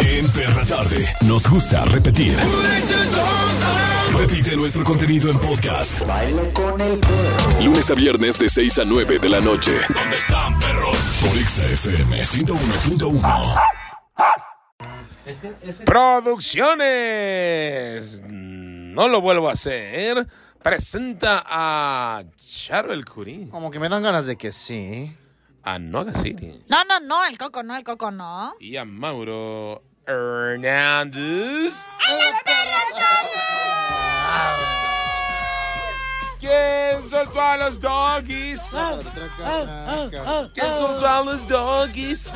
En Perra Tarde nos gusta repetir. Repite nuestro contenido en podcast. Lunes a viernes de 6 a 9 de la noche. ¿Dónde están, perros? Por Exa FM 101.1. Producciones. No lo vuelvo a hacer. Presenta a Charbel Curí. Como que me dan ganas de que sí. A Noga City. No, no, no, el coco no, el coco no. Y a Mauro Hernández. ¿Quién soltó a los doggies? ¿Quién soltó a los doggies?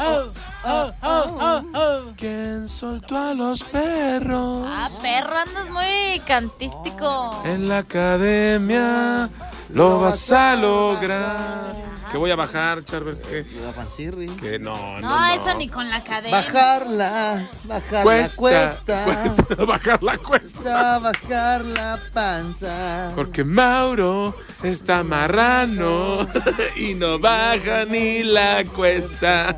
¿Quién soltó a los perros? Ah, perro, andas muy cantístico. En la academia lo vas a lograr. ¿Qué voy a bajar, Charbel? ¿Qué? La pancirri. Que no, no, No, no. eso ni con la cadena. Bajarla, bajarla Cuesta, cuesta. cuesta bajar la cuesta. Cuesta bajar la panza. Porque Mauro está marrano y no baja ni la cuesta.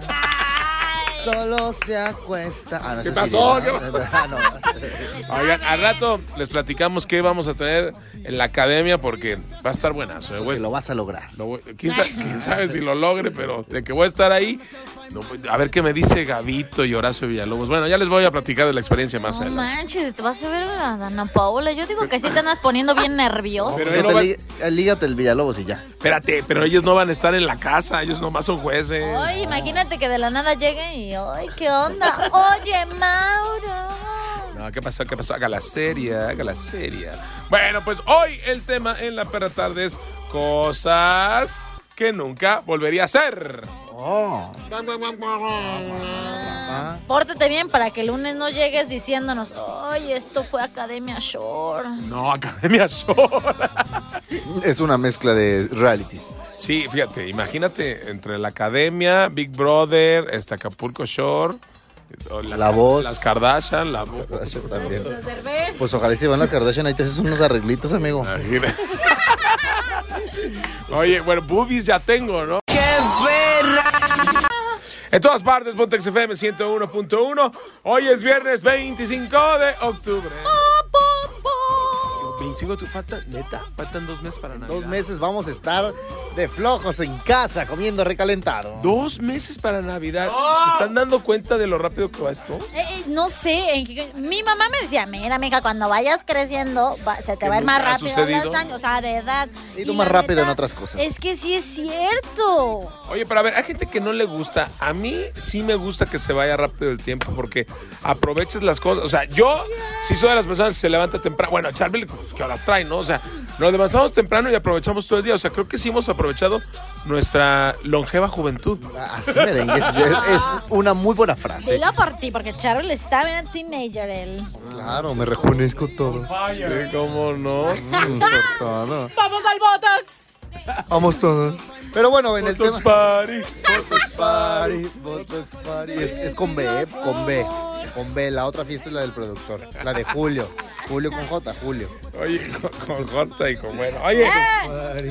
Solo se acuesta. Ah, no, ¿Qué pasó? Ah, no. Oigan, al rato les platicamos qué vamos a tener en la academia porque va a estar buenazo. eh, lo vas a lograr. Lo voy- ¿quién, sa- quién sabe si lo logre, pero de que voy a estar ahí, no, a ver qué me dice Gavito y Horacio Villalobos. Bueno, ya les voy a platicar de la experiencia más No adelante. manches, te vas a ver a la Dana Paola. Yo digo que sí te andas poniendo bien nervioso. Pero no va- li- eh, lígate el Villalobos y ya. Espérate, pero ellos no van a estar en la casa, ellos nomás son jueces. Ay, imagínate que de la nada llegue y, ay, ¿qué onda? Oye, Mauro. No, ¿qué pasó? ¿Qué pasó? Haga la seria, haga la seria. Bueno, pues hoy el tema en la perra tarde es cosas que nunca volvería a hacer. Oh. Ah, Pórtate bien para que el lunes no llegues diciéndonos, ay, esto fue Academia Shore. No, Academia Shore. es una mezcla de realities. Sí, fíjate, imagínate entre la academia, Big Brother, este Acapulco Shore, las, La Voz. las Kardashian, la voz. Kardashian también. Pues ojalá si van las Kardashian ahí te haces unos arreglitos, amigo. Imagina- Oye, bueno, boobies ya tengo, ¿no? En todas partes, Pontex FM 101.1. Hoy es viernes 25 de octubre. 25 de octubre, falta, neta, faltan dos meses para Navidad. Dos meses vamos a estar de flojos en casa comiendo recalentado. Dos meses para Navidad. ¿Se están dando cuenta de lo rápido que va esto? Eh, eh, no sé, mi mamá me decía, mira, mija, cuando vayas creciendo, va- se te va a ir más rápido los años, o sea, de edad. Y tú más rápido neta, en otras cosas. Es que sí es cierto. Oye, pero a ver, hay gente que no le gusta. A mí sí me gusta que se vaya rápido el tiempo porque aproveches las cosas. O sea, yo sí soy de las personas que se levanta temprano. Bueno, Charvel, pues, que horas trae, ¿no? O sea, nos levantamos temprano y aprovechamos todo el día. O sea, creo que sí hemos aprovechado nuestra longeva juventud. Así merengue, es, es una muy buena frase. Dilo por ti, porque Charles está bien teenager él. Claro, me rejuvenezco todo. Sí, ¿Cómo no? Mm, todo. ¡Vamos al Botox! Vamos todos. Pero bueno, en el tema. Party. Botox Party, Botox Party. Es, es con B, ¿eh? con B. Con B. La otra fiesta es la del productor. La de Julio. Julio con J, Julio. Oye, con, con Jota y con bueno. Oye,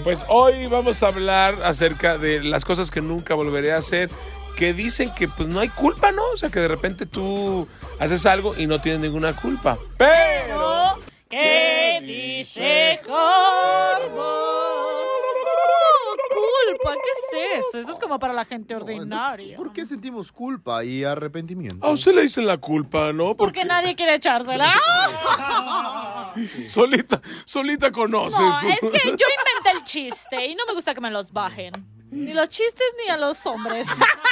pues hoy vamos a hablar acerca de las cosas que nunca volveré a hacer. Que dicen que pues no hay culpa, ¿no? O sea, que de repente tú haces algo y no tienes ninguna culpa. Pero. ¿Qué dice culpa? ¿Qué es eso? Eso es como para la gente ordinaria. ¿Por qué sentimos culpa y arrepentimiento? A usted le dicen la culpa, ¿no? Porque nadie quiere echársela. solita, solita conoces. No, es que yo inventé el chiste y no me gusta que me los bajen. Ni los chistes ni a los hombres.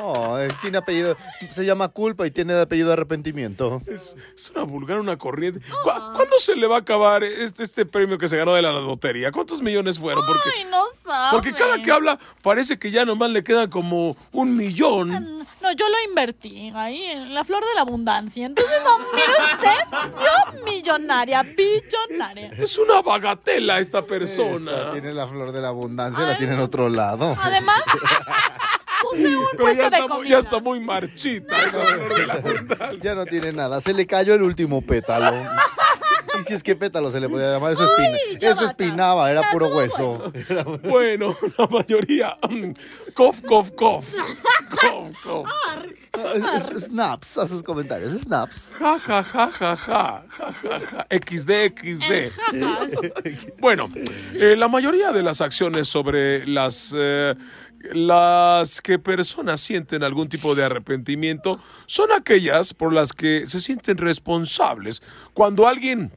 Oh, él tiene apellido, se llama culpa y tiene de apellido arrepentimiento. Es, es una vulgar, una corriente. ¿Cu- ¿Cuándo se le va a acabar este, este premio que se ganó de la lotería? ¿Cuántos millones fueron? Porque, Ay, no sabe. porque cada que habla parece que ya nomás le queda como un millón. No, yo lo invertí ahí en la flor de la abundancia. Entonces, no, mire usted, yo millonaria, billonaria. Es una bagatela esta Esta persona. tiene la flor de la abundancia, la tiene en otro lado. Además, puse un Pero puesto ya de está, muy, comida. ya está muy marchita. Ya no tiene nada, se le cayó el último pétalo. Y si es que pétalo se le podía llamar, eso, espina, ya eso espinaba, era puro hueso. Era- Bueno, la mayoría. Cof, cof, cof. Cof, cof. Es- es- snaps, a sus comentarios, snaps. Ja, ja, ja, ja, ja, ja, ja, ja. XD, XD. Bueno, eh, la mayoría de las acciones sobre las, eh, las que personas sienten algún tipo de arrepentimiento son aquellas por las que se sienten responsables. Cuando alguien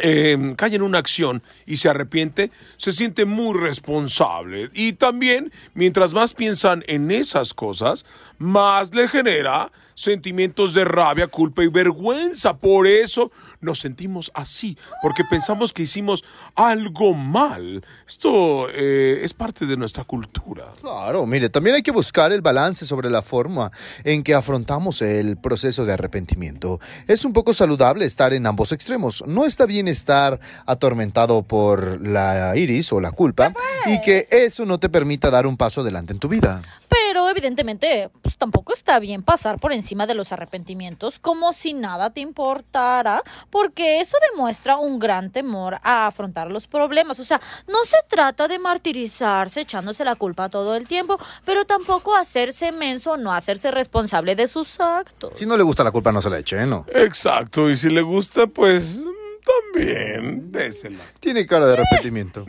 eh, cae en una acción y se arrepiente, se siente muy responsable. Y también, mientras más piensan en esas cosas, más le genera sentimientos de rabia, culpa y vergüenza. Por eso nos sentimos así, porque pensamos que hicimos algo mal. Esto eh, es parte de nuestra cultura. Claro, mire, también hay que buscar el balance sobre la forma en que afrontamos el proceso de arrepentimiento. Es un poco saludable estar en ambos extremos. No está bien estar atormentado por la iris o la culpa y que eso no te permita dar un paso adelante en tu vida. Pero evidentemente, pues tampoco está bien pasar por encima de los arrepentimientos como si nada te importara, porque eso demuestra un gran temor a afrontar los problemas. O sea, no se trata de martirizarse echándose la culpa todo el tiempo, pero tampoco hacerse menso o no hacerse responsable de sus actos. Si no le gusta la culpa, no se la eche, ¿eh? ¿no? Exacto, y si le gusta, pues mm, también désela. Tiene cara de arrepentimiento.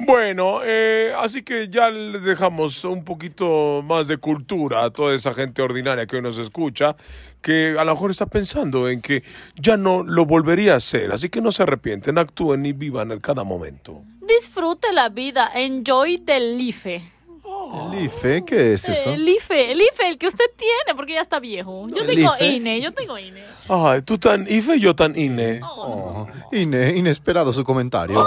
Bueno, eh, así que ya les dejamos un poquito más de cultura a toda esa gente ordinaria que hoy nos escucha, que a lo mejor está pensando en que ya no lo volvería a hacer. Así que no se arrepienten, actúen y vivan en cada momento. Disfrute la vida, enjoy the life. ¿El IFE? ¿Qué es eso? El IFE, el IFE, el que usted tiene, porque ya está viejo. Yo ¿El tengo IFE? INE, yo tengo INE. Ay, tú tan IFE, yo tan INE. Oh, ine- inesperado su comentario.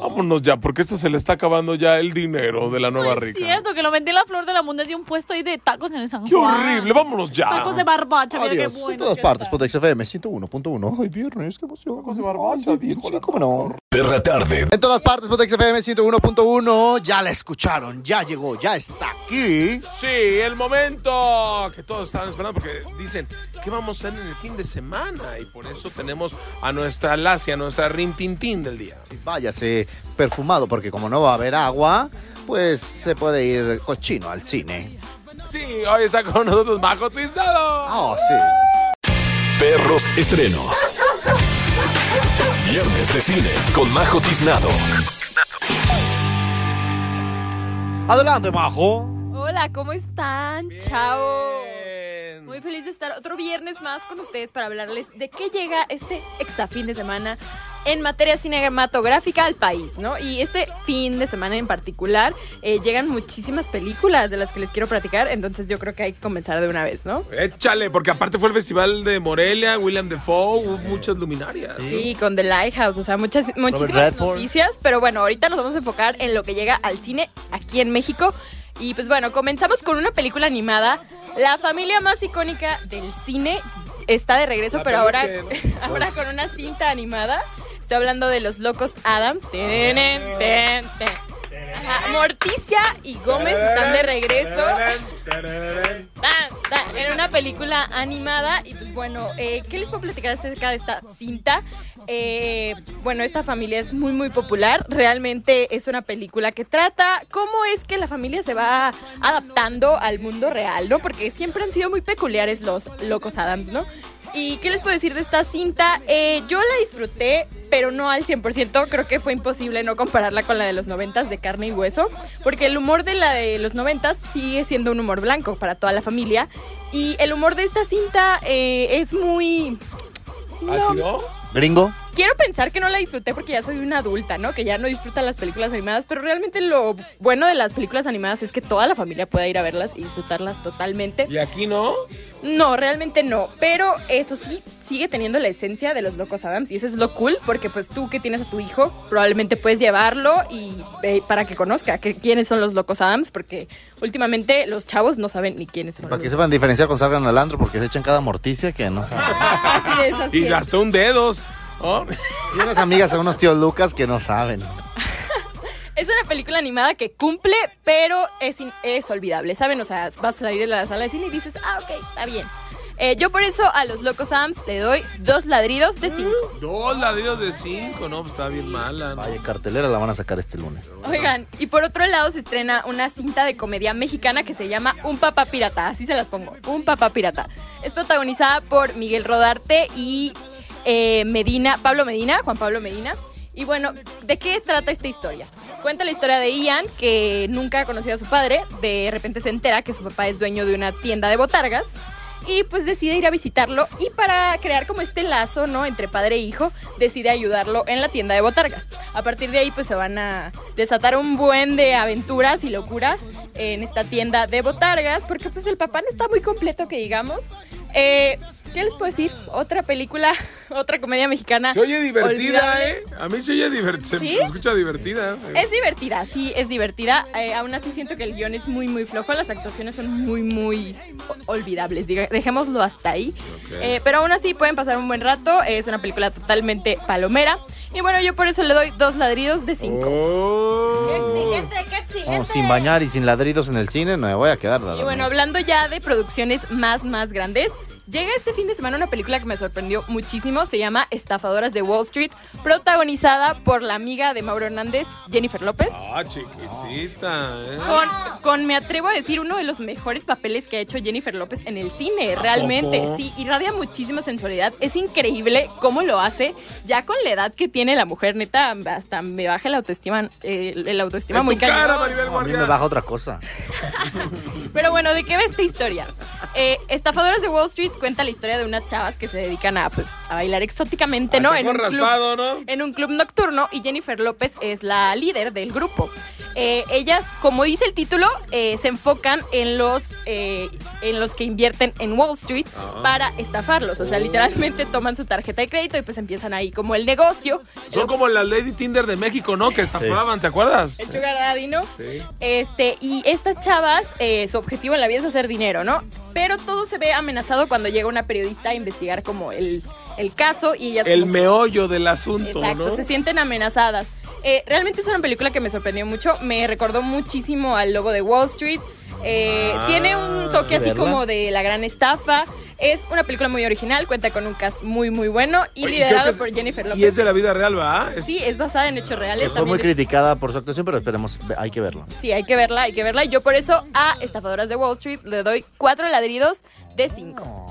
Vámonos ya, porque esto se le está acabando ya el dinero de la nueva es rica. cierto que lo vendí en la flor de la munda de un puesto ahí de tacos en el San Qué Juan. horrible, vámonos ya. Tacos de barbacha, mira Adiós. qué bueno. en todas partes. Potex FM 101.1. Ay, viernes, qué emoción. Tacos de barbacha, Ay, bien, sí, cómo no. Perra tarde. En todas partes, Potex FM 101.1. Ya la escucharon, ya llegó, ya está aquí. Sí, el momento que todos estaban esperando porque dicen, ¿qué vamos a hacer en el fin de semana? Y por eso tenemos a nuestra Lacia, a nuestra Rintintín del día. Váyase perfumado, porque como no va a haber agua, pues se puede ir cochino al cine. Sí, hoy está con nosotros Majo Tiznado. Oh, sí. Perros estrenos. Viernes de cine con Majo Tiznado. Adelante, Majo. Hola, ¿cómo están? Chao. Muy feliz de estar otro viernes más con ustedes para hablarles de qué llega este extra fin de semana en materia cinematográfica al país, ¿no? Y este fin de semana en particular eh, llegan muchísimas películas de las que les quiero platicar, entonces yo creo que hay que comenzar de una vez, ¿no? Échale, porque aparte fue el festival de Morelia, William Defoe, hubo muchas luminarias. Sí, con The Lighthouse, o sea, muchas, muchísimas noticias, pero bueno, ahorita nos vamos a enfocar en lo que llega al cine aquí en México. Y pues bueno, comenzamos con una película animada. La familia más icónica del cine está de regreso, La pero ahora, ahora con una cinta animada. Estoy hablando de los locos Adams. Ten, ten. Morticia y Gómez están de regreso. En una película animada y pues bueno, eh, ¿qué les puedo platicar acerca de esta cinta? Eh, bueno, esta familia es muy muy popular, realmente es una película que trata cómo es que la familia se va adaptando al mundo real, ¿no? Porque siempre han sido muy peculiares los locos Adams, ¿no? ¿Y qué les puedo decir de esta cinta? Eh, yo la disfruté, pero no al 100%. Creo que fue imposible no compararla con la de los 90 de carne y hueso, porque el humor de la de los 90 sigue siendo un humor blanco para toda la familia. Y el humor de esta cinta eh, es muy... ¿Así no? Gringo. Quiero pensar que no la disfruté porque ya soy una adulta, ¿no? Que ya no disfruta las películas animadas, pero realmente lo bueno de las películas animadas es que toda la familia pueda ir a verlas y disfrutarlas totalmente. ¿Y aquí no? No, realmente no. Pero eso sí, sigue teniendo la esencia de los locos Adams. Y eso es lo cool, porque pues tú que tienes a tu hijo, probablemente puedes llevarlo y eh, para que conozca que, quiénes son los locos Adams, porque últimamente los chavos no saben ni quiénes son. Para que sepan diferenciar cuando salgan al andro, porque se echan cada morticia que no saben. Así es, así Y es. gastó un dedos. ¿No? Y unas amigas a unos tíos Lucas que no saben. Es una película animada que cumple, pero es, es olvidable, ¿saben? O sea, vas a salir de la sala de cine y dices, ah, ok, está bien. Eh, yo por eso a los Locos Adams le doy dos ladridos de cinco. Dos ladrillos de cinco, no, pues está bien mala. ¿no? Vaya cartelera la van a sacar este lunes. Oigan, y por otro lado se estrena una cinta de comedia mexicana que se llama Un Papá Pirata, así se las pongo, Un Papá Pirata. Es protagonizada por Miguel Rodarte y eh, Medina, Pablo Medina, Juan Pablo Medina. Y bueno, ¿de qué trata esta historia? Cuenta la historia de Ian, que nunca ha conocido a su padre, de repente se entera que su papá es dueño de una tienda de botargas y pues decide ir a visitarlo y para crear como este lazo, ¿no? Entre padre e hijo, decide ayudarlo en la tienda de botargas. A partir de ahí pues se van a desatar un buen de aventuras y locuras en esta tienda de botargas porque pues el papá no está muy completo que digamos. Eh, ¿Qué les puedo decir? Otra película, otra comedia mexicana. Se oye divertida, olvidable. ¿eh? A mí se oye divertida. Se ¿Sí? escucha divertida. eh. Es divertida, sí, es divertida. Eh, aún así siento que el guion es muy, muy flojo. Las actuaciones son muy, muy olvidables. Diga- dejémoslo hasta ahí. Eh, pero aún así pueden pasar un buen rato. Es una película totalmente palomera. Y bueno, yo por eso le doy dos ladridos de cinco. Oh. Qué exigente, qué exigente. No, sin bañar y sin ladridos en el cine, no me voy a quedar. Y bueno, hablando ya de producciones más, más grandes, llega este fin de semana una película que me sorprendió muchísimo. Se llama Estafadoras de Wall Street, protagonizada por la amiga de Mauro Hernández, Jennifer López. Ah, chiquitita, ¿eh? Con, con, me atrevo a decir, uno de los mejores papeles que ha hecho Jennifer López en el cine, realmente. poco? Sí, irradia muchísima sensualidad. Es increíble cómo lo hace, ya con la edad que tiene la mujer, neta, hasta me baja la autoestima, eh, la autoestima En muy cara. Maribel No, a mí me baja otra cosa. Pero bueno, ¿de qué va esta historia? Eh, Estafadoras de Wall Street cuenta la historia de unas chavas que se dedican a, pues, a bailar exóticamente, ¿no? En un, club, ¿no? en un club nocturno y Jennifer López es la líder del grupo. Eh, ellas, como dice el título, eh, se enfocan en los, eh, en los que invierten en Wall Street Ah. para estafarlos. O sea, literalmente toman su tarjeta de crédito y pues empiezan ahí como el negocio. Son como la Lady Tinder de México, ¿no? Que estafaban, ¿te acuerdas? El sugar daddy, ¿no? Este, y estas chavas, eh, su objetivo en la vida es hacer dinero, ¿no? Pero todo se ve amenazado cuando llega una periodista a investigar como el, el caso y ellas... El como- meollo del asunto, Exacto, ¿no? se sienten amenazadas. Eh, realmente es una película que me sorprendió mucho, me recordó muchísimo al Lobo de Wall Street. Eh, Ah, tiene un toque así como de la gran estafa. Es una película muy original, cuenta con un cast muy muy bueno y Oye, liderado es- por Jennifer López. Y es de la vida real, ¿va? Es- Sí, es basada en hechos reales. Fue muy criticada por su actuación, pero esperemos, hay que verla. Sí, hay que verla, hay que verla. Y yo por eso a Estafadoras de Wall Street le doy cuatro ladridos de cinco.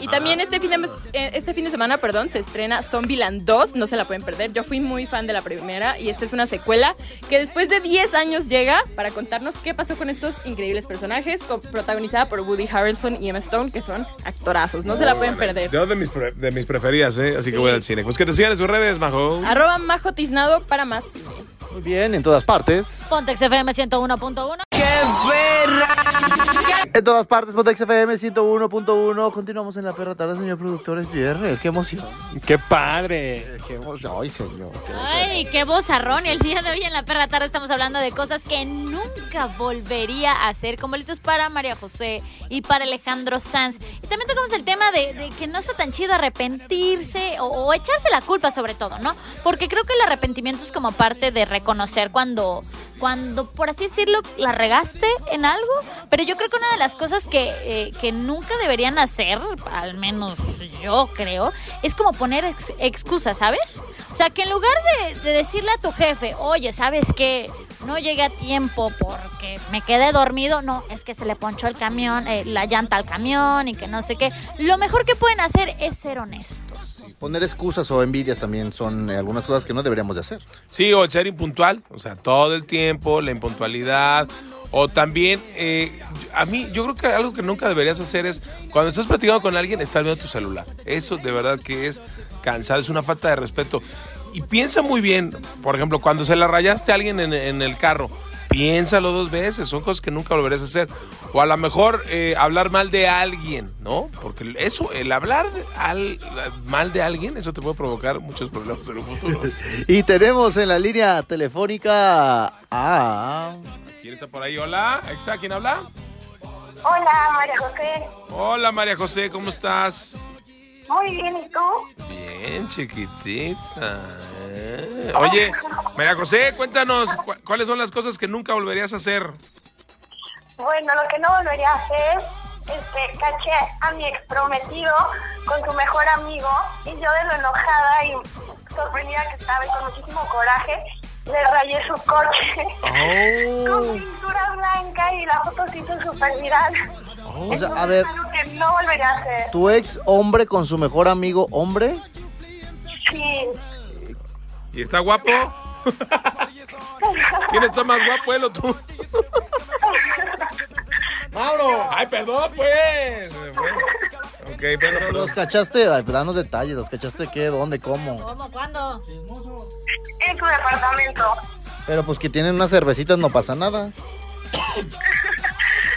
Y también este fin, de, eh, este fin de semana, perdón, se estrena Zombieland 2, no se la pueden perder. Yo fui muy fan de la primera y esta es una secuela que después de 10 años llega para contarnos qué pasó con estos increíbles personajes, protagonizada por Woody Harrelson y Emma Stone, que son actorazos, no se la pueden perder. De, de mis, pre- de mis preferidas, ¿eh? Así que voy al cine. Pues que te sigan en sus redes, Majo. Arroba Majo Tiznado para más cine. Muy bien, en todas partes. Pontex FM 101.1. En todas partes, Potex FM 101.1. Continuamos en la perra tarde, señor productor. Es viernes. Qué emoción. ¡Qué padre! Qué emoción. Ay, señor. qué. Ay, qué vozarrón. Y el día de hoy en la perra tarde estamos hablando de cosas que nunca volvería a hacer, como listos para María José y para Alejandro Sanz. Y también tocamos el tema de, de que no está tan chido arrepentirse o, o echarse la culpa sobre todo, ¿no? Porque creo que el arrepentimiento es como parte de reconocer cuando, cuando por así decirlo, la regaste en algo. Pero yo creo que una de las cosas que, eh, que nunca deberían hacer, al menos yo creo, es como poner ex- excusas, ¿sabes? O sea, que en lugar de, de decirle a tu jefe, oye, ¿sabes qué? No llegué a tiempo porque me quedé dormido. No, es que se le ponchó el camión, eh, la llanta al camión y que no sé qué. Lo mejor que pueden hacer es ser honestos. Poner excusas o envidias también son eh, algunas cosas que no deberíamos de hacer. Sí, o el ser impuntual, o sea, todo el tiempo, la impuntualidad. O también, eh, a mí, yo creo que algo que nunca deberías hacer es, cuando estás platicando con alguien, estar viendo tu celular. Eso de verdad que es cansado, es una falta de respeto. Y piensa muy bien, por ejemplo, cuando se la rayaste a alguien en, en el carro, piénsalo dos veces, son cosas que nunca volverías a hacer. O a lo mejor eh, hablar mal de alguien, ¿no? Porque eso, el hablar al- mal de alguien, eso te puede provocar muchos problemas en el futuro. Y tenemos en la línea telefónica a... ¿Quién está por ahí? Hola, Exa, ¿quién habla? Hola, María José. Hola María José, ¿cómo estás? Muy bien, ¿y tú? Bien, chiquitita. ¿eh? Oye, María José, cuéntanos, cu- ¿cuáles son las cosas que nunca volverías a hacer? Bueno, lo que no volvería a hacer este, caché a mi ex prometido con su mejor amigo y yo de lo enojada y sorprendida que estaba y con muchísimo coraje, le rayé su coche con pintura blanca y la foto se hizo súper viral. O sea, a ver, que no volvería a hacer. tu ex hombre con su mejor amigo hombre. Sí. ¿Y está guapo? ¿Quién está más guapo, él o tú? ¡Mauro! ¡Ay, perdón, pues! Bueno, ok, bueno, Pero perdón. los cachaste, ay, pues, danos detalles, los cachaste qué, dónde, cómo. ¿Cómo? ¿Cuándo? En su departamento. Pero pues que tienen unas cervecitas no pasa nada.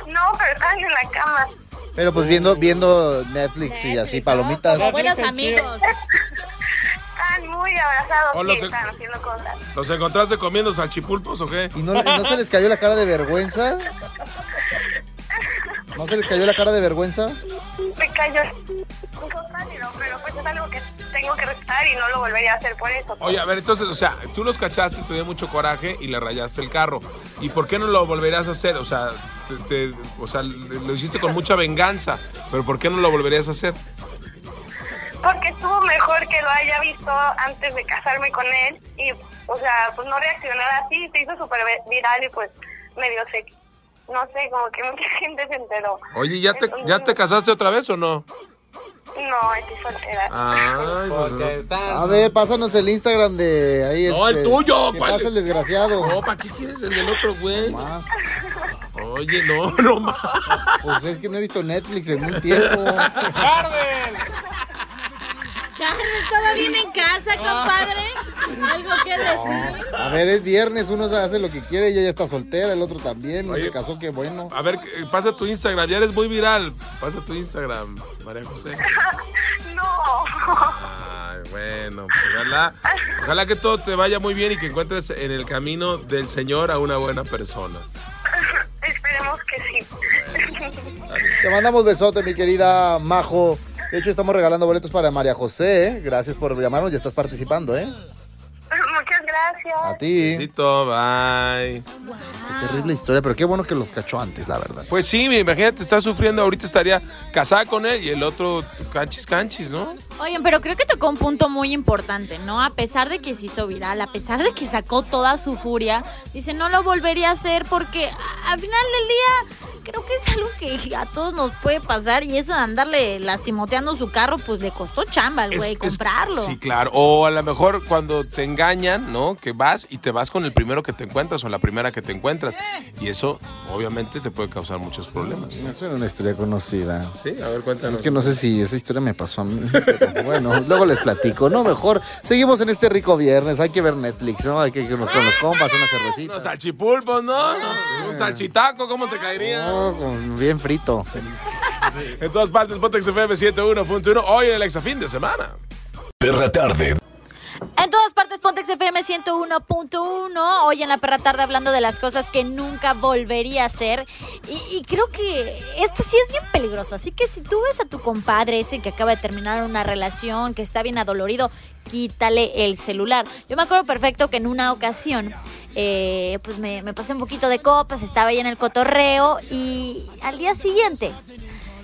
No, pero estaban en la cama. Pero pues viendo, viendo Netflix y así, palomitas. Como buenos amigos. Estaban muy abrazados O los- estaban haciendo cosas. ¿Los encontraste comiendo salchipulpos o qué? ¿Y no, y no se les cayó la cara de vergüenza? ¿No se les cayó la cara de vergüenza? Me cayó pero pues es algo que tengo que respetar y no lo volvería a hacer por eso. Oye, a ver, entonces, o sea, tú los cachaste, te dio mucho coraje y le rayaste el carro. ¿Y por qué no lo volverías a hacer? O sea, te- te- o sea, lo hiciste con mucha venganza, pero ¿por qué no lo volverías a hacer? Porque estuvo mejor que lo haya visto antes de casarme con él y, o sea, pues no reaccionar así, se hizo súper viral y pues medio se, no sé, como que mucha gente se enteró. Oye, ¿ya te, Entonces, ¿ya te casaste otra vez o no? No, estoy soltera. Ay, pues, no. A ver, pásanos el Instagram de ahí. No, el este, tuyo, ¿Qué ¿cuál? pasa el desgraciado? No, ¿para qué quieres el del otro, güey? Más. Oye, no, no más. Pues es que no he visto Netflix en un tiempo. ¡Carmen! Charles, ¿todo bien en casa, compadre? ¿Algo que decir? A ver, es viernes, uno hace lo que quiere y ella está soltera, el otro también, no Oye. se casó, qué bueno. A ver, eh, pasa tu Instagram, ya eres muy viral. Pasa tu Instagram, María José. No. Ay, bueno, pues ojalá, ojalá que todo te vaya muy bien y que encuentres en el camino del Señor a una buena persona. Esperemos que sí. Te mandamos besote, mi querida Majo. De hecho, estamos regalando boletos para María José. ¿eh? Gracias por llamarnos, ya estás participando, ¿eh? Muchas gracias. A ti. Besito, bye. Qué terrible historia, pero qué bueno que los cachó antes, la verdad. Pues sí, imagínate, está sufriendo, ahorita estaría casada con él y el otro canchis canchis, ¿no? Oigan, pero creo que tocó un punto muy importante, ¿no? A pesar de que se hizo viral, a pesar de que sacó toda su furia, dice, no lo volvería a hacer porque al final del día creo que es algo que a todos nos puede pasar y eso de andarle lastimoteando su carro, pues le costó chamba al güey es- comprarlo. sí, claro. O a lo mejor cuando te engañan, ¿no? Que vas y te vas con el primero que te encuentras o la primera que te encuentras. Y eso, obviamente, te puede causar muchos problemas. Me suena una historia conocida. Sí, a ver, cuéntanos. Es que no sé si esa historia me pasó a mí. pero bueno, luego les platico, ¿no? Mejor seguimos en este rico viernes. Hay que ver Netflix, ¿no? Hay que ir con los compas, una cervecita. Unos salchipulpos, ¿no? Un salchitaco, ¿cómo te caería? Bien frito. En todas partes, Pontex FM 101.1. Hoy en el Exafín de semana. Perra tarde. En todas partes, Pontex FM 101.1. Hoy en la perra tarde hablando de las cosas que nunca volvería a hacer. Y, y creo que esto sí es bien peligroso. Así que si tú ves a tu compadre, ese que acaba de terminar una relación, que está bien adolorido, quítale el celular. Yo me acuerdo perfecto que en una ocasión, eh, pues me, me pasé un poquito de copas, estaba ahí en el cotorreo y al día siguiente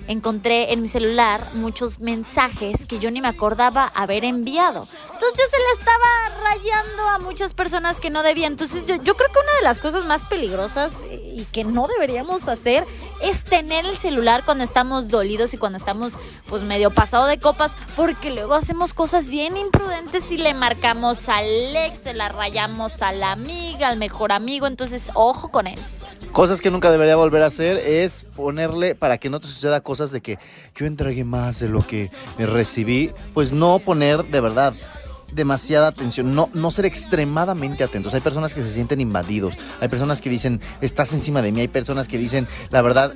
encontré en mi celular muchos mensajes que yo ni me acordaba haber enviado. Entonces yo se le estaba rayando a muchas personas que no debía. Entonces yo, yo creo que una de las cosas más peligrosas eh, y que no deberíamos hacer es tener el celular cuando estamos dolidos y cuando estamos pues medio pasado de copas porque luego hacemos cosas bien imprudentes y le marcamos al ex, se la rayamos a la amiga, al mejor amigo. Entonces ojo con eso. Cosas que nunca debería volver a hacer es ponerle, para que no te suceda cosas de que yo entregué más de lo que me recibí, pues no poner de verdad demasiada atención, no, no ser extremadamente atentos. Hay personas que se sienten invadidos, hay personas que dicen, estás encima de mí, hay personas que dicen, la verdad,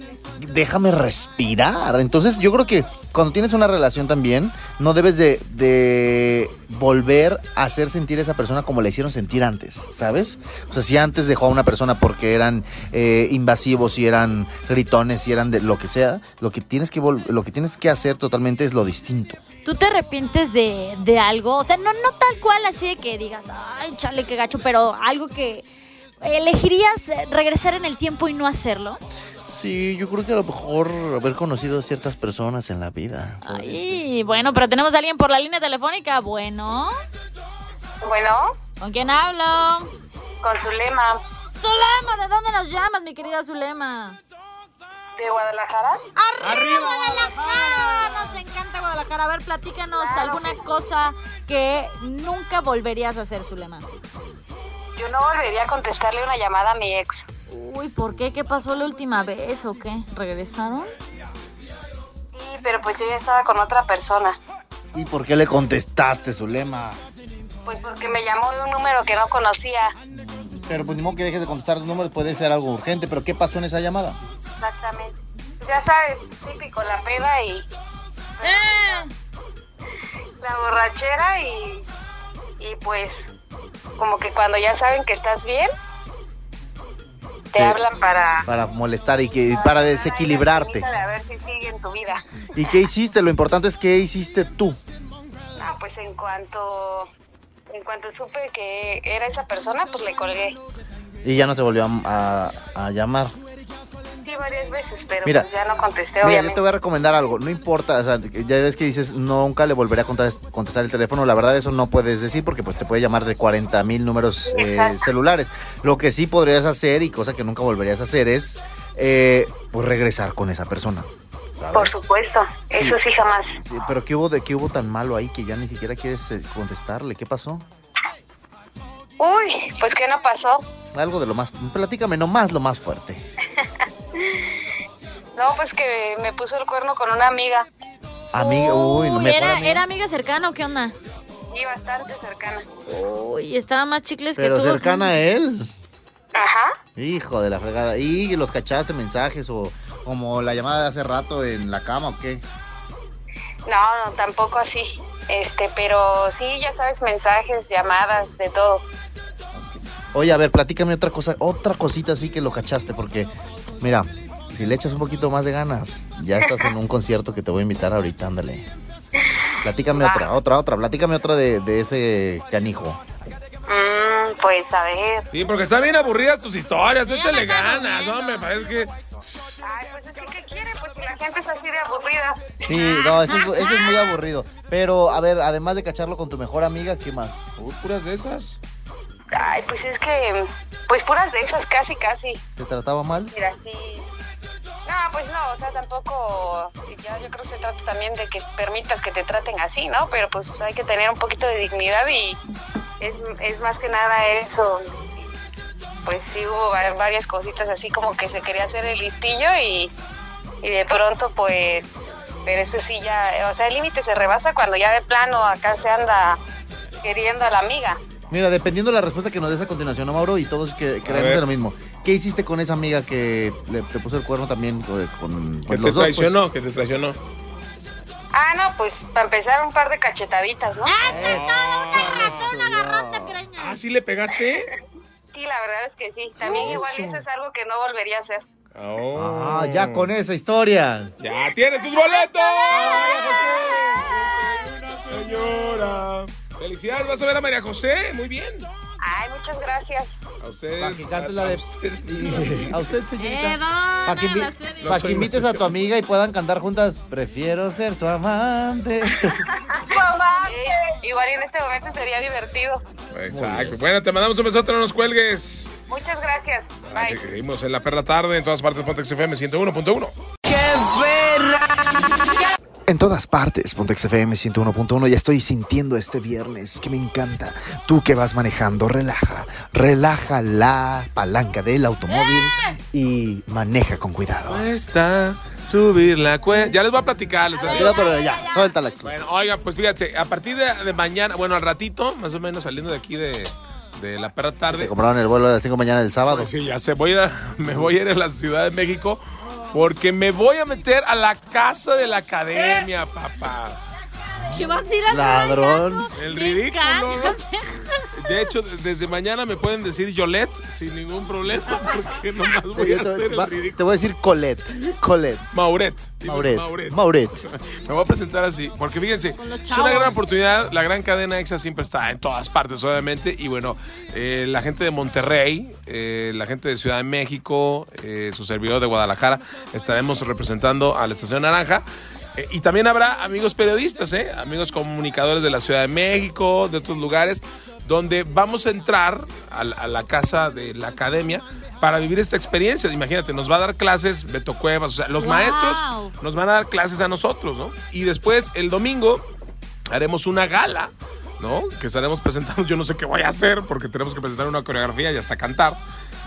déjame respirar. Entonces yo creo que cuando tienes una relación también, no debes de, de volver a hacer sentir a esa persona como la hicieron sentir antes, ¿sabes? O sea, si antes dejó a una persona porque eran eh, invasivos, si eran gritones, si eran de lo que sea, lo que tienes que, lo que, tienes que hacer totalmente es lo distinto. ¿Tú te arrepientes de, de algo? O sea, no, no tal cual así de que digas, ay, chale, qué gacho, pero algo que elegirías eh, regresar en el tiempo y no hacerlo. Sí, yo creo que a lo mejor haber conocido ciertas personas en la vida. Ay, bueno, pero tenemos a alguien por la línea telefónica. Bueno, Bueno, ¿con quién hablo? con Zulema, Zulema, ¿de dónde nos llamas, mi querida Zulema? De Guadalajara. ¡Arriba, Guadalajara! Nos encanta Guadalajara. A ver, platícanos alguna cosa que nunca volverías a hacer, Zulema. Yo no volvería a contestarle una llamada a mi ex. Uy, ¿por qué? ¿Qué pasó la última vez o qué? ¿Regresaron? Sí, pero pues yo ya estaba con otra persona. ¿Y por qué le contestaste, Zulema? Pues porque me llamó de un número que no conocía. Pero pues ni modo que dejes de contestar los números, puede ser algo urgente, pero ¿qué pasó en esa llamada? Exactamente. Pues ya sabes, típico, la peda y ¡Eh! la borrachera y, y pues como que cuando ya saben que estás bien, te Sí. hablan para... Para molestar y que para desequilibrarte. Ay, a ver si sigue en tu vida. ¿Y qué hiciste? Lo importante es qué hiciste tú. Ah, pues en cuanto en cuanto supe que era esa persona, pues le colgué. Y ya no te volvió a, a- a llamar. Sí, varias veces, pero Mira, pues ya no contesté, Mira, yo te voy a recomendar algo. No importa, o sea, ya ves que dices nunca le volveré a contestar, contestar el teléfono. La verdad, eso no puedes decir porque pues te puede llamar de 40 mil números eh, celulares. Lo que sí podrías hacer y cosa que nunca volverías a hacer es eh, pues regresar con esa persona. ¿sabes? Por supuesto, eso sí jamás. Sí, pero ¿qué hubo, de, ¿qué hubo tan malo ahí que ya ni siquiera quieres eh, contestarle? ¿Qué pasó? Uy, pues ¿qué no pasó? Algo de lo más... Platícame nomás lo más fuerte. No, pues que me puso el cuerno con una amiga Amiga, uy, Uy, mejor era, amiga. ¿Era amiga cercana o qué onda? y bastante cercana. Uy, estaba más chicles Pero que todo. cercana a él. Ajá. Hijo de la fregada. ¿Y los cachaste mensajes o como la llamada de hace rato en la cama o qué? No, no, tampoco así. Este, pero sí, ya sabes, mensajes, llamadas, de todo. Oye, a ver, platícame otra cosa, otra cosita así que lo cachaste, porque, mira, si le echas un poquito más de ganas, ya estás en un concierto que te voy a invitar ahorita, ándale. Platícame Va. otra, otra, otra, platícame otra de, de ese canijo. Mm, pues a ver. Sí, porque están bien aburridas tus historias. Sí, Échale me ganas, durmiendo. hombre. Parece que. Ay, pues es que ¿qué quiere? Pues si la gente es así de aburrida. Sí, no, eso es, eso es muy aburrido. Pero, a ver, además de cacharlo con tu mejor amiga, ¿qué más? Puras de esas. Ay, pues es que, pues puras de esas, casi, casi. ¿Te trataba mal? Mira, sí. No, pues no, o sea, tampoco, ya yo creo que se trata también de que permitas que te traten así, ¿no? Pero pues hay que tener un poquito de dignidad y es, es más que nada eso. Pues sí hubo va- varias cositas así como que se quería hacer el listillo y, y de pronto pues, pero eso sí ya, o sea, el límite se rebasa cuando ya de plano acá se anda queriendo a la amiga. Mira, dependiendo de la respuesta que nos des a continuación, ¿no, Mauro? Y todos que creemos lo mismo. ¿Qué hiciste con esa amiga que le, te puso el cuerno también con, con Que pues, te los dos? pues? traicionó, que te traicionó. Ah, no, pues para empezar un par de cachetaditas, ¿no? Ah, ¿sí le pegaste? Sí, la verdad es que sí. También igual Eso. es algo que no volvería a hacer. Oh. Ah, ya con esa historia. ¡Ya tienes tus boletos! Señora. Felicidades, vas a ver a María José. Muy bien. Ay, muchas gracias. A ustedes. Para que cantes la de... usted. A usted, señorita. Para que, invi- la serie. No pa' que soy invites a tu amiga y puedan cantar juntas. Prefiero ser su amante. Mamá. igual y en este momento sería divertido. Exacto. Bueno, te mandamos un besote, no nos cuelgues. Muchas gracias. Así Bye. que seguimos en la perla tarde en todas partes Pontex FM 101.1. En todas partes, Pontex FM 101.1, ya estoy sintiendo este viernes que me encanta. Tú que vas manejando, relaja, relaja la palanca del automóvil y maneja con cuidado. Cuesta subir la cuesta. Ya les voy a platicar. les voy a platicar. Ya, pero ya, suéltala. chica. Bueno, oiga, pues fíjate, a partir de, de mañana, bueno, al ratito, más o menos saliendo de aquí de, de la perra Te tarde. compraron el vuelo a las 5 de mañana del sábado. Pues sí, ya sé, voy a, me voy a ir a la Ciudad de México porque me voy a meter a la casa de la academia, papá. ¿Qué vas a ir a Ladrón. El ridículo. De hecho, desde mañana me pueden decir Yolette sin ningún problema, porque nomás voy a hacer el ridículo. Te voy a decir Colette. Colette. Mauret. Mauret. Mauret. Mauret. Me voy a presentar así, porque fíjense, es una gran oportunidad. La gran cadena EXA siempre está en todas partes, obviamente. Y bueno, eh, la gente de Monterrey, eh, la gente de Ciudad de México, eh, su servidor de Guadalajara, estaremos representando a la Estación Naranja. Eh, y también habrá amigos periodistas, ¿eh? amigos comunicadores de la Ciudad de México, de otros lugares, donde vamos a entrar a, la- a la casa de la academia para vivir esta experiencia. Imagínate, nos va a dar clases Beto Cuevas, o sea, los Wow. maestros nos van a dar clases a nosotros, ¿no? Y después, el domingo, haremos una gala, ¿no? Que estaremos presentando, yo no sé qué voy a hacer, porque tenemos que presentar una coreografía y hasta cantar.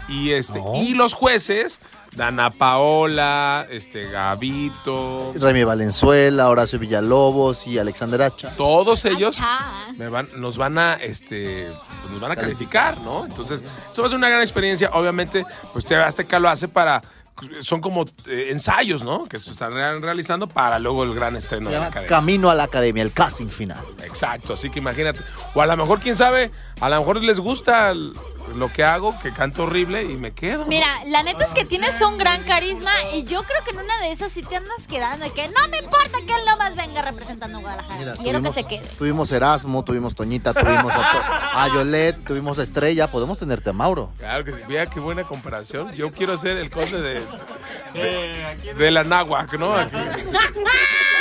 Y, este, y los jueces, Dana Paola, este, Gavito, Remy Valenzuela, Horacio Villalobos y Alexander Hacha. todos ellos Achá. me van- nos van a este pues, nos van a calificar, ¿no? Entonces, eso va a ser una gran experiencia. Obviamente, pues TV Azteca lo hace para son como eh, ensayos, ¿no? Que se están re- realizando para luego el gran estreno Se de la academia. Camino a la Academia, el casting final. Exacto, así que imagínate. O a lo mejor, quién sabe, a lo mejor les gusta lo que hago, que canto horrible y me quedo. ¿no? Mira, la neta es que tienes un gran carisma y yo creo que en una de esas sí te andas quedando de que no me importa que él nomás venga representando a Guadalajara. Mira, Quiero tuvimos- que se quede. Tuvimos Erasmo, tuvimos Toñita, tuvimos a, To- a Yolette, tuvimos a Estrella. Podemos tenerte a Mauro. Claro que sí. Mira qué buena comparación. Yo quiero ser el conde de, de, de la náhuac, ¿no? Aquí.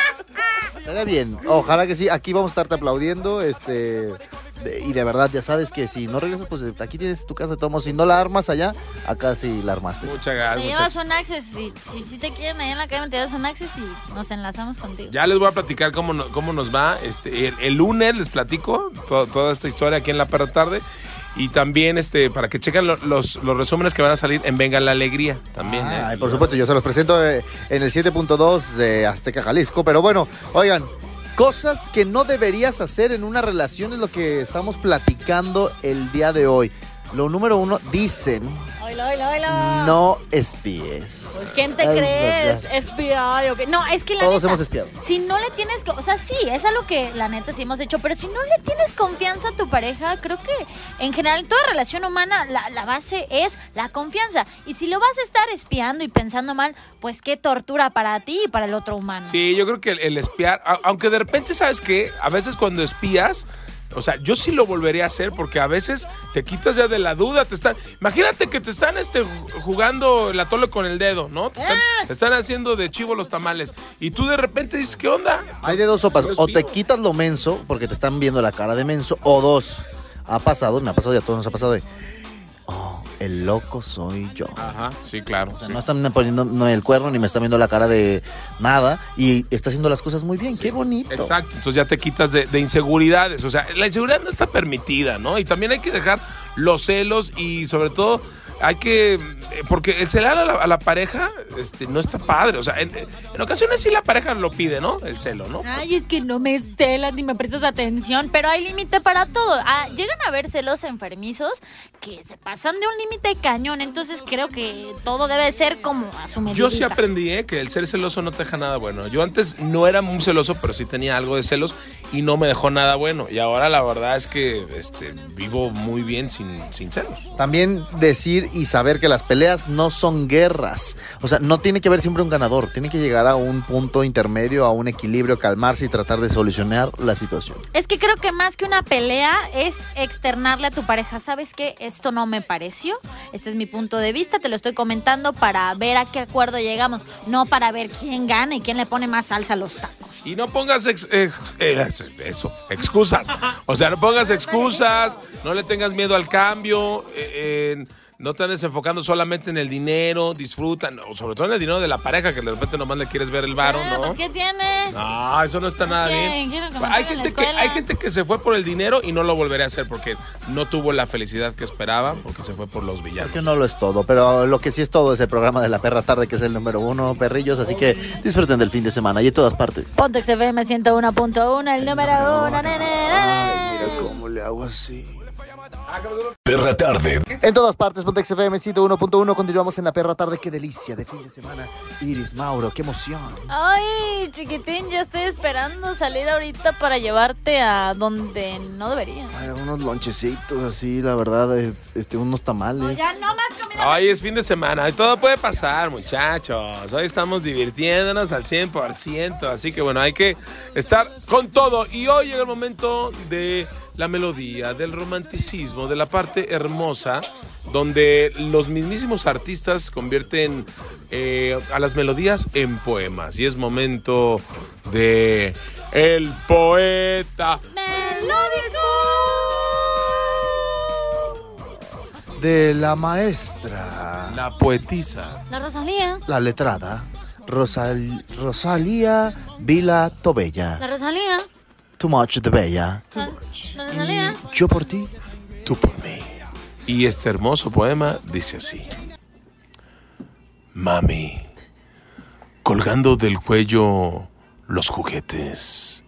Estaría bien. Ojalá que sí. Aquí vamos a estarte aplaudiendo. Este. de- y de verdad, ya sabes que si no regresas, pues aquí tienes tu casa de tomos. Si no la armas allá, acá sí la armaste. Muchas Te gracias. llevas muchachos. un access. Si, si, si te quieren allá en la academia, te llevas un access y nos enlazamos contigo. Ya les voy a platicar cómo, no- cómo nos va. Este, el, el lunes les platico to- toda esta historia aquí en La Perra Tarde. Y también este para que chequen lo- los, los resúmenes que van a salir en Venga la Alegría. También, ¿eh? Ay, por supuesto, yo se los presento eh, en el 7.2 de Azteca Jalisco. Pero bueno, oigan, cosas que no deberías hacer en una relación es lo que estamos platicando el día de hoy. Lo número uno, dicen, Oilo, oilo, oilo. no espíes. Pues, ¿quién te Ay, crees? FBI o qué? No, es que la Todos neta, hemos espiado. Si no le tienes, o sea, sí, es algo que la neta sí hemos hecho, pero si no le tienes confianza a tu pareja, creo que en general toda relación humana la, la base es la confianza. Y si lo vas a estar espiando y pensando mal, pues qué tortura para ti y para el otro humano. Sí, yo creo que el, el espiar, a- aunque de repente, ¿sabes qué? A veces cuando espías, o sea, yo sí lo volvería a hacer porque a veces te quitas ya de la duda, te están, imagínate que te están este, ju- jugando el atole con el dedo, ¿no? Te están, te están haciendo de chivo los tamales y tú de repente dices, ¿qué onda? Hay de dos sopas. O te quitas lo menso porque te están viendo la cara de menso. O dos, ha pasado, me ha pasado y a todos nos ha pasado de. Oh, el loco soy yo. Ajá, sí, claro. O sea, sí. no están poniendo no el cuerno ni me están viendo la cara de nada y está haciendo las cosas muy bien. Qué bonito. Exacto, entonces ya te quitas de, de inseguridades, o sea, la inseguridad no está permitida, ¿no? Y también hay que dejar los celos y sobre todo hay que, eh, porque el celar a la, a la pareja este, no está padre, o sea, en, en ocasiones sí la pareja lo pide, ¿no? El celo, ¿no? Ay, es que no me celas ni me prestas atención, pero hay límite para todo. Ah, llegan a haber celos enfermizos que se pasan de un límite cañón, entonces creo que todo debe ser como a su medida. Yo sí aprendí ¿eh? que el ser celoso no te deja nada bueno. Yo antes no era muy celoso, pero sí tenía algo de celos y no me dejó nada bueno. Y ahora la verdad es que este, vivo muy bien sin, sin celos. También decir y saber que las peleas no son guerras. O sea, no tiene que haber siempre un ganador. Tiene que llegar a un punto intermedio, a un equilibrio, calmarse y tratar de solucionar la situación. Es que creo que más que una pelea es externarle a tu pareja, ¿sabes qué? Esto no me pareció, este es mi punto de vista, te lo estoy comentando para ver a qué acuerdo llegamos, no para ver quién gana y quién le pone más salsa a los tacos. Y no pongas ex- ex- eh, eso, excusas. O sea, no pongas excusas, no le tengas miedo al cambio, eh, eh, no te andes enfocando solamente en el dinero, disfrutan, o sobre todo en el dinero de la pareja, que de repente nomás le quieres ver el varo, Ah, ¿no? pues, ¿Qué tiene? No, eso no está nada bien. Hay gente, que, hay gente que se fue por el dinero y no lo volverá a hacer porque no tuvo la felicidad que esperaba, porque se fue por los villanos. Que no lo es todo, pero lo que sí es todo es el programa de la perra tarde, que es el número uno, perrillos. Así que disfruten del fin de semana y en todas partes. Pontex FM 101.1, el número uno, nene, nene. cómo le hago así. Perra tarde. En todas partes, Pontex FM 101.1. Continuamos en la perra tarde. Qué delicia de fin de semana. Iris Mauro, qué emoción. Ay, chiquitín, ya estoy esperando salir ahorita para llevarte a donde no debería. Ay, unos lonchecitos así, la verdad, eh, este, unos tamales. Ya no más comida. Hoy es fin de semana y todo puede pasar, muchachos. Hoy estamos divirtiéndonos al 100%, así que bueno, hay que estar con todo. Y hoy llega el momento de la melodía, del romanticismo, de la parte hermosa, donde los mismísimos artistas convierten eh, a las melodías en poemas. Y es momento de el poeta. De la maestra, La poetisa. La Rosalía. la letrada, Rosal- Rosalía Vila Tobella. La Rosalía. Too much de bella. La, la Rosalía. Yo por ti. tú por mí. Y este hermoso poema dice así. Mami, colgando del cuello los juguetes,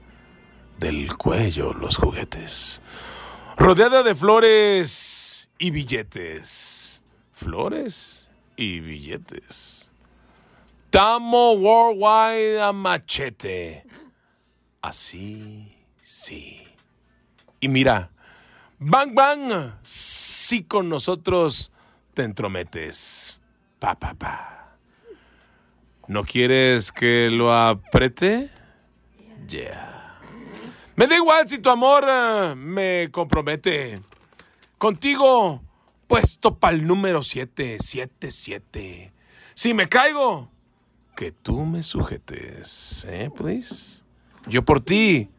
del cuello los juguetes, rodeada de flores y billetes, flores y billetes. Tamo worldwide a machete. Así, sí. Y mira, Bang Bang, sí con nosotros te entrometes. Pa, pa, pa. ¿No quieres que lo apriete? Ya. Me da igual si tu amor eh, me compromete. Contigo, puesto pa'l número 7, 7, 7. Si me caigo, que tú me sujetes, ¿eh, please? Yo por ti,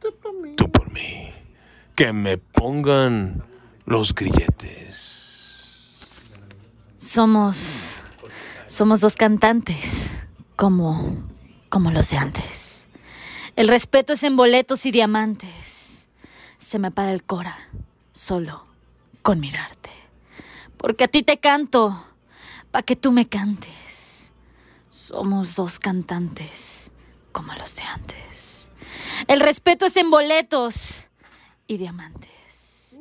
tú por mí. Que me pongan los grilletes. Somos. Somos dos cantantes. Como. Como los de antes. El respeto es en boletos y diamantes. Se me para el cora. Solo con mirarte. Porque a ti te canto. Pa' que tú me cantes. Somos dos cantantes. Como los de antes. El respeto es en boletos y diamantes.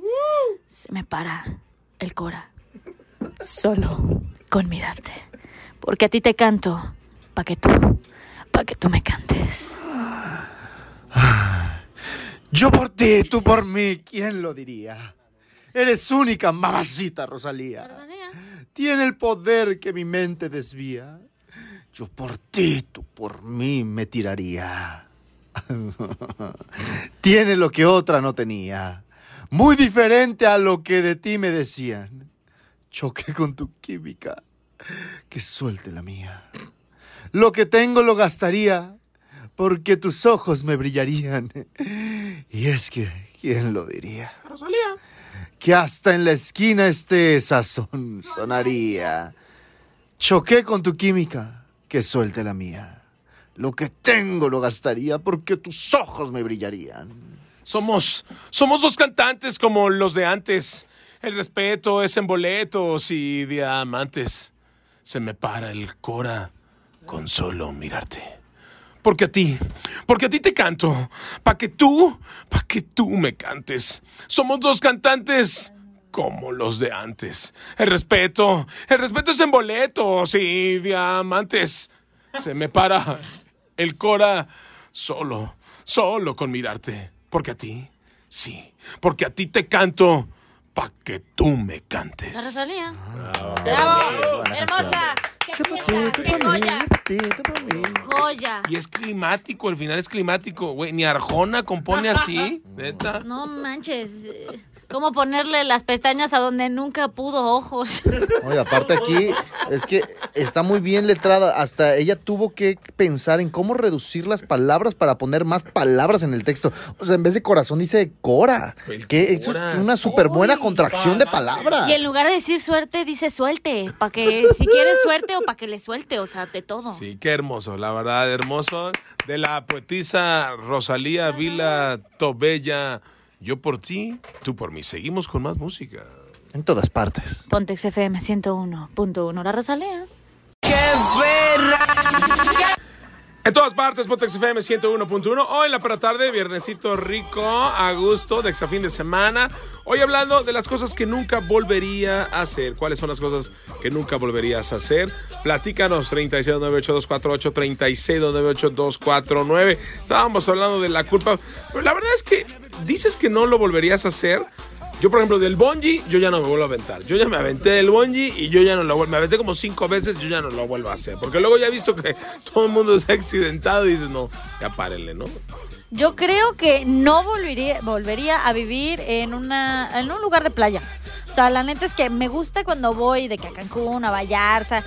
Se me para el cora solo con mirarte. Porque a ti te canto, pa' que tú, pa' que tú me cantes. Yo por ti, tú por mí, ¿quién lo diría? Eres única, mamacita Rosalía. Tiene el poder que mi mente desvía. Yo por ti, tú por mí me tiraría. Tiene lo que otra no tenía. Muy diferente a lo que de ti me decían. Choqué con tu química. Que suelte la mía. Lo que tengo lo gastaría porque tus ojos me brillarían. Y es que, ¿quién lo diría? Rosalía. Que hasta en la esquina este sazón sonaría. Choqué con tu química, que suelte la mía. Lo que tengo lo gastaría porque tus ojos me brillarían. Somos, somos dos cantantes como los de antes. El respeto es en boletos y diamantes. Se me para el cora con solo mirarte. Porque a ti, porque a ti te canto, pa' que tú, pa' que tú me cantes. Somos dos cantantes como los de antes. El respeto, el respeto es en boletos y diamantes. Se me para el cora solo, solo con mirarte. Porque a ti, sí, porque a ti te canto, pa' que tú me cantes. La Rosalía. ¡Bravo! ¡Hermosa! ¡Qué pieza! ¡Qué joya! ¡Joya! Y es climático, el final es climático, güey. Ni Arjona compone así, neta. No manches. ¿Cómo ponerle las pestañas a donde nunca pudo ojos? Oye, aparte aquí es que está muy bien letrada. Hasta ella tuvo que pensar en cómo reducir las palabras para poner más palabras en el texto. O sea, en vez de corazón dice cora. Que eso es una súper buena contracción de palabra. Y en lugar de decir suerte, dice suelte. Para que si quieres suerte o para que le suelte, o sea, de todo. Sí, qué hermoso, la verdad, hermoso. De la poetisa Rosalía Vila Tobella. Yo por ti, tú por mí. Seguimos con más música. En todas partes. Pontex FM 101.1. La Rosalía. En todas partes, Potex FM 101.1. Hoy la para tarde, viernesito rico, a gusto, de exafín de semana. Hoy hablando de las cosas que nunca volvería a hacer. ¿Cuáles son las cosas que nunca volverías a hacer? Platícanos, 369824 369824 Estábamos hablando de la culpa. Pero la verdad es que dices que no lo volverías a hacer. Yo, por ejemplo, del bungee, yo ya no me vuelvo a aventar. Yo ya me aventé del bungee y yo ya no lo vuelvo. Me aventé como cinco veces, yo ya no lo vuelvo a hacer. Porque luego ya he visto que todo el mundo se ha accidentado y dices, no, ya párenle, ¿no? Yo creo que no volvería, volvería a vivir en, una, en un lugar de playa. La neta es que me gusta cuando voy de que a Cancún, a Vallarta,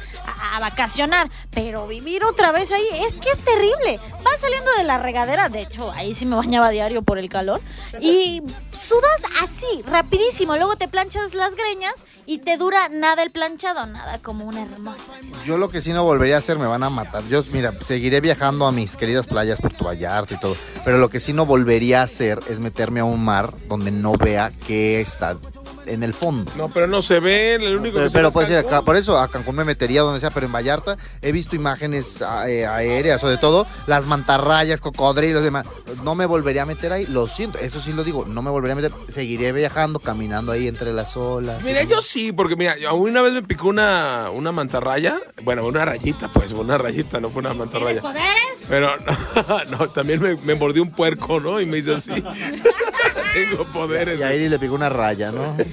a, vacacionar, pero vivir otra vez ahí es que es terrible. Vas saliendo de la regadera, de hecho, ahí sí me bañaba diario por el calor, y sudas así, rapidísimo. Luego te planchas las greñas y te dura nada el planchado, nada como una hermosa. Yo lo que sí no volvería a hacer, me van a matar. Yo, mira, seguiré viajando a mis queridas playas, Puerto Vallarta y todo, pero lo que sí no volvería a hacer es meterme a un mar donde no vea qué está en el fondo. No, pero no se ve, el único Pero, que se pero ve puedes es ir acá, por eso a Cancún me metería donde sea, pero en Vallarta he visto imágenes eh, aéreas o de todo, las mantarrayas, cocodrilos, demás. No me volvería a meter ahí, lo siento, eso sí lo digo, no me volvería a meter, seguiré viajando, caminando ahí entre las olas. Mira, yo sí, porque mira, una vez me picó una, una mantarraya. Bueno, una rayita, pues, una rayita, no fue una mantarraya. poderes? Pero no, no, también me, me mordió un puerco, ¿no? Y me hizo así. Tengo poderes. Y a Iris le picó una raya, ¿no?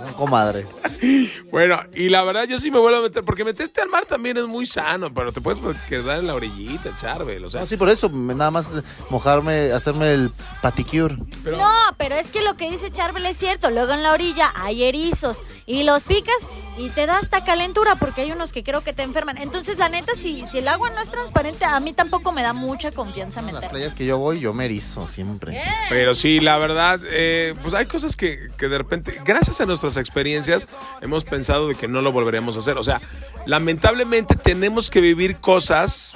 No, comadre. Bueno, y la verdad yo sí me vuelvo a meter, porque meterte al mar también es muy sano, pero te puedes quedar en la orillita, Charbel, o sea. No, sí, por eso, nada más mojarme, hacerme el paticure. pero- No, pero es que lo que dice Charbel es cierto. Luego en la orilla hay erizos y los picas y te da hasta calentura porque hay unos que creo que te enferman. Entonces, la neta, si, si el agua no es transparente, a mí tampoco me da mucha confianza En las meter. playas que yo voy, yo me erizo siempre. Pero sí, la verdad, eh, pues hay cosas que, que de repente, gracias a nuestras experiencias, hemos pensado de que no lo volveremos a hacer. O sea, lamentablemente tenemos que vivir cosas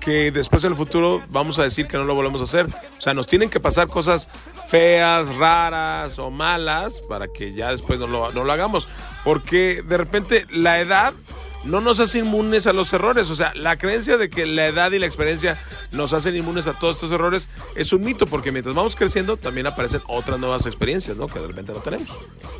que después en el futuro vamos a decir que no lo volvemos a hacer. O sea, nos tienen que pasar cosas feas, raras o malas para que ya después no lo, no lo hagamos. Porque de repente la edad no nos hace inmunes a los errores. O sea, la creencia de que la edad y la experiencia nos hacen inmunes a todos estos errores es un mito, porque mientras vamos creciendo también aparecen otras nuevas experiencias, ¿no? Que de repente no tenemos.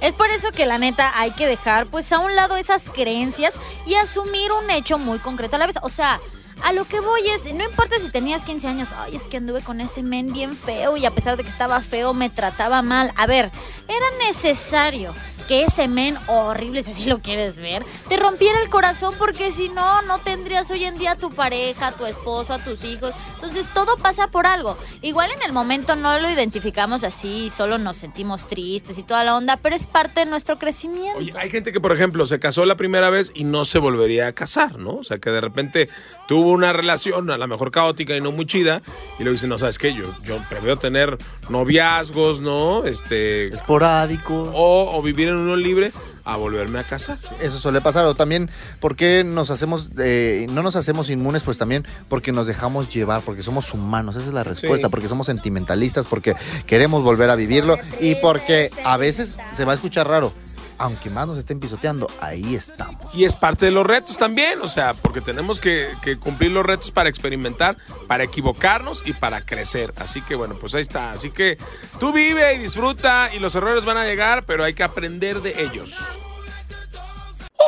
Es por eso que la neta hay que dejar pues a un lado esas creencias y asumir un hecho muy concreto a la vez. O sea, a lo que voy es, no importa si tenías 15 años, ay, es que anduve con ese men bien feo y a pesar de que estaba feo me trataba mal. A ver, era necesario que ese men horrible, si así lo quieres ver, te rompiera el corazón porque si no, no tendrías hoy en día a tu pareja, a tu esposo, a tus hijos. Entonces todo pasa por algo. Igual en el momento no lo identificamos así, solo nos sentimos tristes y toda la onda, pero es parte de nuestro crecimiento. Oye, hay gente que, por ejemplo, se casó la primera vez y no se volvería a casar, ¿no? O sea, que de repente tuvo una relación, a lo mejor caótica y no muy chida, y luego dice, no, ¿sabes qué? Yo, yo prefiero tener noviazgos, ¿no? Este... Esporádico. O, o vivir en uno libre a volverme a casar. Eso suele pasar. O también, ¿por qué nos hacemos, eh, no nos hacemos inmunes? Pues también porque nos dejamos llevar, porque somos humanos. Esa es la respuesta. Sí. Porque somos sentimentalistas, porque queremos volver a vivirlo y porque a veces se va a escuchar raro. Aunque más nos estén pisoteando, ahí estamos. Y es parte de los retos también, o sea, porque tenemos que, que cumplir los retos para experimentar, para equivocarnos y para crecer. Así que bueno, pues ahí está. Así que tú vive y disfruta y los errores van a llegar, pero hay que aprender de ellos.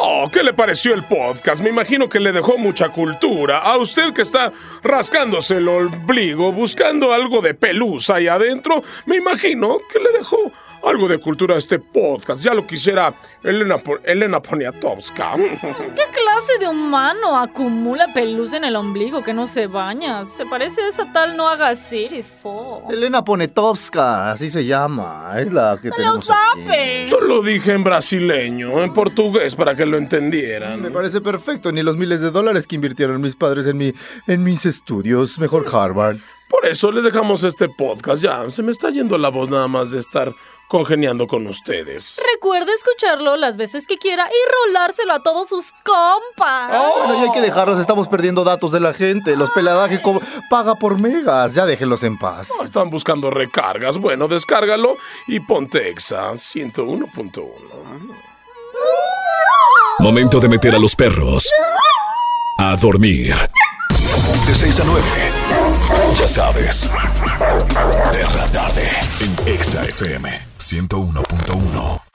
Oh, ¿qué le pareció el podcast? Me imagino que le dejó mucha cultura. A usted que está rascándose el ombligo, buscando algo de pelusa ahí adentro, me imagino que le dejó algo de cultura a este podcast. Ya lo quisiera Elena, Elena Poniatowska. ¿Qué clase de humano acumula pelusa en el ombligo que no se baña? Se parece a esa tal no hagas iris, fo. Elena Ponetovska, así se llama. Es la que ¡No lo tenemos aquí. sabe! Yo lo dije en brasileño, en portugués, para que lo entendieran. Me parece perfecto, ni los miles de dólares que invirtieron mis padres en, mi, en mis estudios, mejor Harvard. Por eso les dejamos este podcast. Ya, se me está yendo la voz nada más de estar congeniando con ustedes. Recuerde escucharlo las veces que quiera y rolárselo a todos sus compas. Bueno, ya hay que dejarlos, estamos perdiendo datos de la gente. Los peladaje paga por megas, ya déjenlos en paz. Oh, Están buscando recargas. Bueno, descárgalo y ponte Exa 101.1. Momento de meter a los perros a dormir. De 6 a 9. Ya sabes. De la tarde. En Exa FM 101.1.